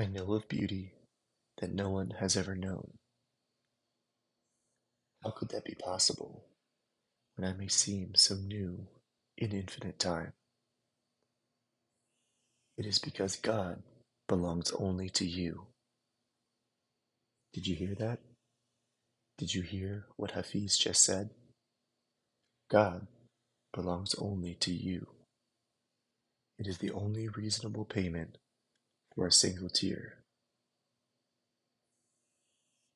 I know of beauty that no one has ever known. How could that be possible when I may seem so new in infinite time? It is because God belongs only to you. Did you hear that? Did you hear what Hafiz just said? God belongs only to you. It is the only reasonable payment for a single tear.